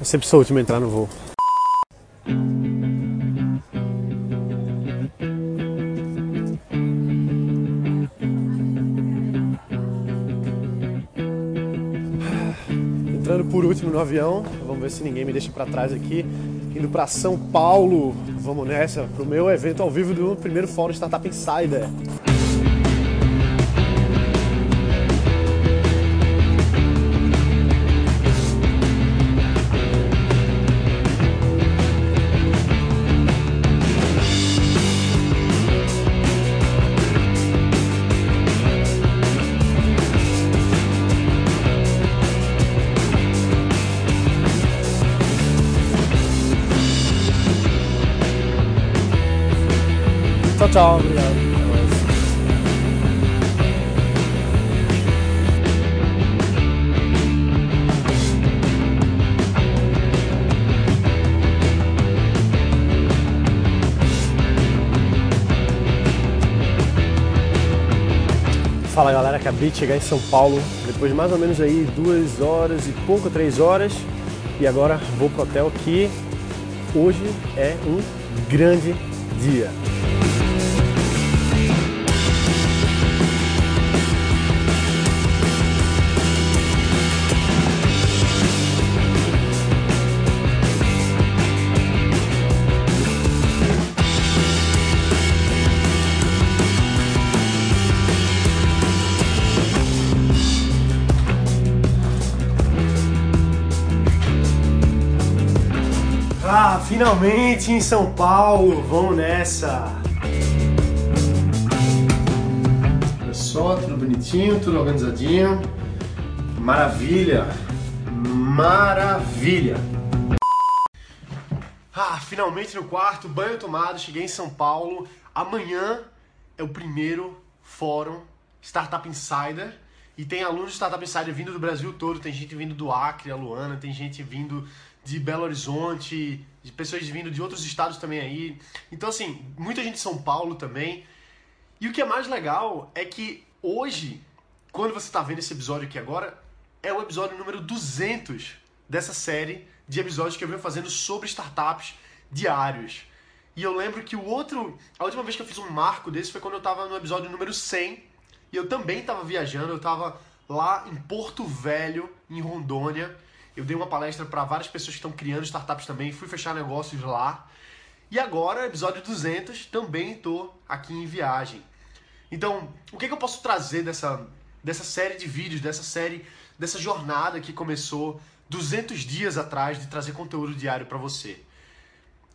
Eu sempre sou o último a entrar no voo. Entrando por último no avião, vamos ver se ninguém me deixa para trás aqui. Indo para São Paulo, vamos nessa, pro meu evento ao vivo do primeiro Fórum Startup Insider. Tchau. Obrigado. Fala galera, acabei de chegar em São Paulo depois de mais ou menos aí duas horas e pouco, três horas e agora vou pro hotel que hoje é um grande dia. Ah, finalmente em São Paulo, vamos nessa! Olha só, tudo bonitinho, tudo organizadinho. Maravilha! Maravilha! Ah, finalmente no quarto, banho tomado, cheguei em São Paulo. Amanhã é o primeiro fórum Startup Insider. E tem alunos de Startup Insider vindo do Brasil todo, tem gente vindo do Acre, a Luana, tem gente vindo de Belo Horizonte, de pessoas vindo de outros estados também aí. Então, assim, muita gente de São Paulo também. E o que é mais legal é que hoje, quando você está vendo esse episódio aqui agora, é o episódio número 200 dessa série de episódios que eu venho fazendo sobre startups diários. E eu lembro que o outro, a última vez que eu fiz um marco desse foi quando eu estava no episódio número 100, e eu também estava viajando, eu estava lá em Porto Velho, em Rondônia, eu dei uma palestra para várias pessoas que estão criando startups também, fui fechar negócios lá. E agora, episódio 200, também estou aqui em viagem. Então, o que, que eu posso trazer dessa, dessa série de vídeos, dessa série, dessa jornada que começou 200 dias atrás de trazer conteúdo diário para você?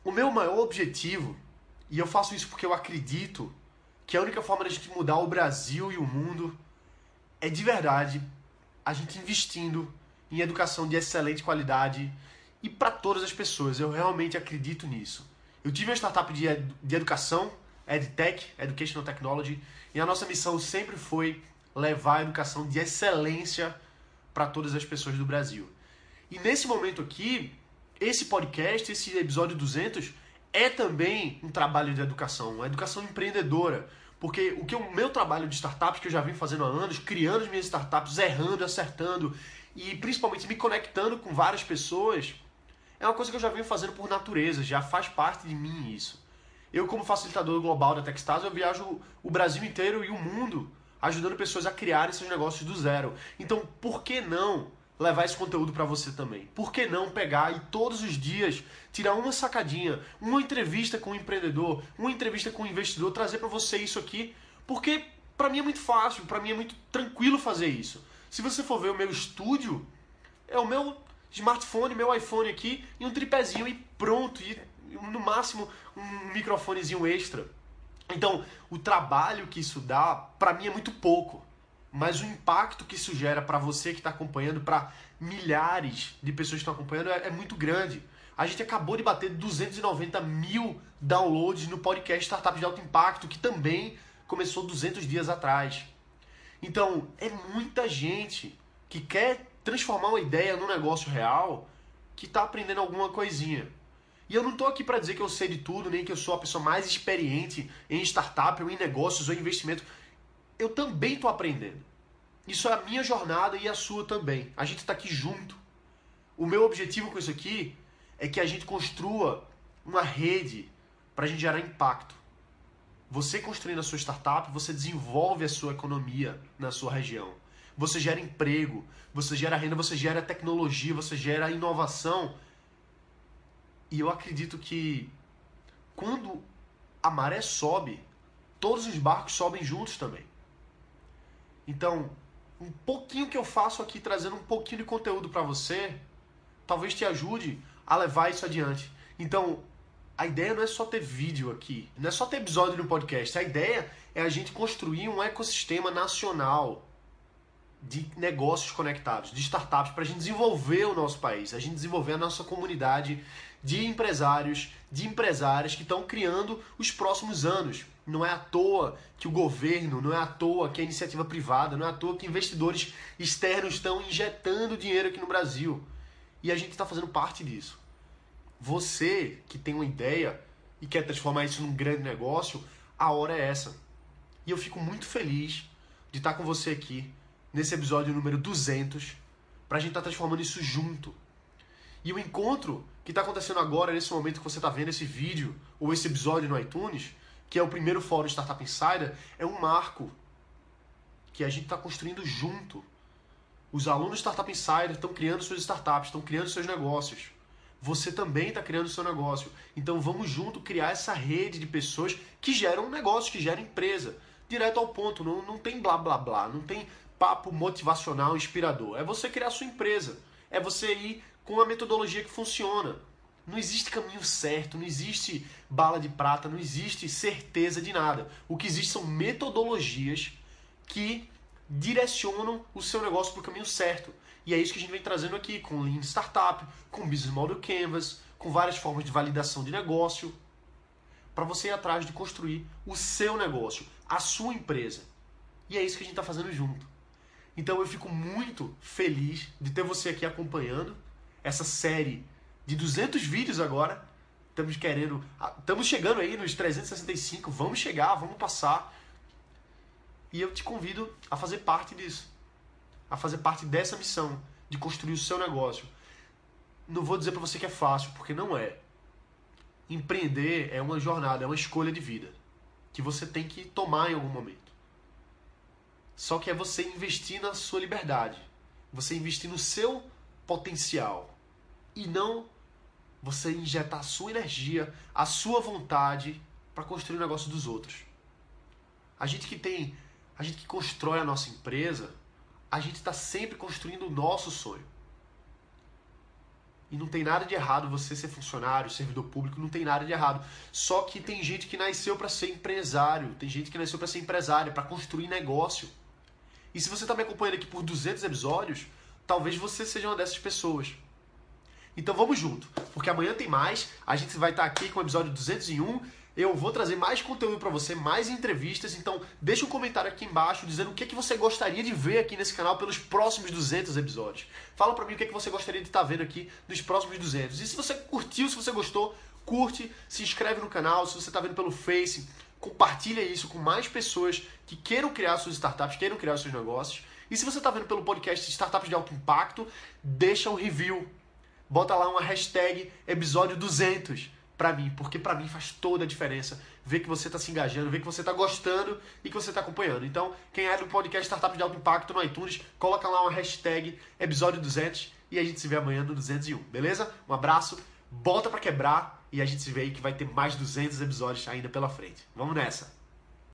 O meu maior objetivo, e eu faço isso porque eu acredito que a única forma da gente mudar o Brasil e o mundo é de verdade a gente investindo em educação de excelente qualidade e para todas as pessoas. Eu realmente acredito nisso. Eu tive uma startup de, ed de educação, EdTech, Educational Technology, e a nossa missão sempre foi levar a educação de excelência para todas as pessoas do Brasil. E nesse momento aqui, esse podcast, esse episódio 200, é também um trabalho de educação, uma educação empreendedora. Porque o que o meu trabalho de startups que eu já vim fazendo há anos, criando as minhas startups, errando, acertando e principalmente me conectando com várias pessoas, é uma coisa que eu já venho fazendo por natureza, já faz parte de mim isso. Eu, como facilitador global da Techstars, eu viajo o Brasil inteiro e o mundo ajudando pessoas a criarem seus negócios do zero. Então, por que não levar esse conteúdo para você também? Por que não pegar e todos os dias tirar uma sacadinha, uma entrevista com um empreendedor, uma entrevista com um investidor, trazer para você isso aqui? Porque para mim é muito fácil, para mim é muito tranquilo fazer isso. Se você for ver o meu estúdio, é o meu smartphone, meu iPhone aqui e um tripézinho e pronto. E no máximo um microfonezinho extra. Então, o trabalho que isso dá, para mim é muito pouco. Mas o impacto que isso gera para você que está acompanhando, para milhares de pessoas que estão acompanhando, é, é muito grande. A gente acabou de bater 290 mil downloads no podcast Startup de Alto Impacto, que também começou 200 dias atrás. Então, é muita gente que quer transformar uma ideia num negócio real que está aprendendo alguma coisinha. E eu não estou aqui para dizer que eu sei de tudo, nem que eu sou a pessoa mais experiente em startup, ou em negócios, ou em investimento. Eu também estou aprendendo. Isso é a minha jornada e a sua também. A gente está aqui junto. O meu objetivo com isso aqui é que a gente construa uma rede para a gente gerar impacto. Você construindo a sua startup, você desenvolve a sua economia na sua região. Você gera emprego, você gera renda, você gera tecnologia, você gera inovação. E eu acredito que quando a maré sobe, todos os barcos sobem juntos também. Então, um pouquinho que eu faço aqui, trazendo um pouquinho de conteúdo para você, talvez te ajude a levar isso adiante. Então, a ideia não é só ter vídeo aqui, não é só ter episódio no podcast. A ideia é a gente construir um ecossistema nacional de negócios conectados, de startups, para a gente desenvolver o nosso país, a gente desenvolver a nossa comunidade de empresários, de empresárias que estão criando os próximos anos. Não é à toa que o governo, não é à toa que a iniciativa privada, não é à toa que investidores externos estão injetando dinheiro aqui no Brasil. E a gente está fazendo parte disso. Você que tem uma ideia e quer transformar isso num grande negócio, a hora é essa. E eu fico muito feliz de estar com você aqui nesse episódio número 200 para a gente estar tá transformando isso junto. E o encontro que está acontecendo agora, nesse momento que você está vendo esse vídeo ou esse episódio no iTunes, que é o primeiro fórum Startup Insider, é um marco que a gente está construindo junto. Os alunos Startup Insider estão criando suas startups, estão criando seus negócios. Você também está criando seu negócio. Então vamos junto criar essa rede de pessoas que geram um negócio, que geram empresa. Direto ao ponto, não, não tem blá blá blá, não tem papo motivacional inspirador. É você criar sua empresa. É você ir com uma metodologia que funciona. Não existe caminho certo, não existe bala de prata, não existe certeza de nada. O que existe são metodologias que direcionam o seu negócio para o caminho certo. E é isso que a gente vem trazendo aqui com Lean Startup, com Business Model Canvas, com várias formas de validação de negócio, para você ir atrás de construir o seu negócio, a sua empresa. E é isso que a gente está fazendo junto. Então eu fico muito feliz de ter você aqui acompanhando essa série de 200 vídeos agora. Estamos querendo, estamos chegando aí nos 365, vamos chegar, vamos passar. E eu te convido a fazer parte disso. A fazer parte dessa missão de construir o seu negócio. Não vou dizer para você que é fácil, porque não é. Empreender é uma jornada, é uma escolha de vida que você tem que tomar em algum momento. Só que é você investir na sua liberdade. Você investir no seu potencial. E não você injetar a sua energia, a sua vontade para construir o negócio dos outros. A gente que tem, a gente que constrói a nossa empresa, a gente está sempre construindo o nosso sonho. E não tem nada de errado você ser funcionário, servidor público, não tem nada de errado. Só que tem gente que nasceu para ser empresário, tem gente que nasceu para ser empresária, para construir negócio. E se você está me acompanhando aqui por 200 episódios, talvez você seja uma dessas pessoas. Então vamos junto, porque amanhã tem mais. A gente vai estar tá aqui com o episódio 201. Eu vou trazer mais conteúdo para você, mais entrevistas. Então deixa um comentário aqui embaixo dizendo o que, é que você gostaria de ver aqui nesse canal pelos próximos 200 episódios. Fala para mim o que, é que você gostaria de estar tá vendo aqui nos próximos 200. E se você curtiu, se você gostou, curte, se inscreve no canal. Se você está vendo pelo Face, compartilha isso com mais pessoas que queiram criar suas startups, queiram criar seus negócios. E se você está vendo pelo podcast Startups de Alto Impacto, deixa um review. Bota lá uma hashtag episódio 200 para mim, porque para mim faz toda a diferença ver que você está se engajando, ver que você está gostando e que você está acompanhando. Então, quem é do podcast Startups de Alto Impacto no iTunes, coloca lá uma hashtag episódio 200 e a gente se vê amanhã no 201, beleza? Um abraço, bota para quebrar e a gente se vê aí que vai ter mais 200 episódios ainda pela frente. Vamos nessa!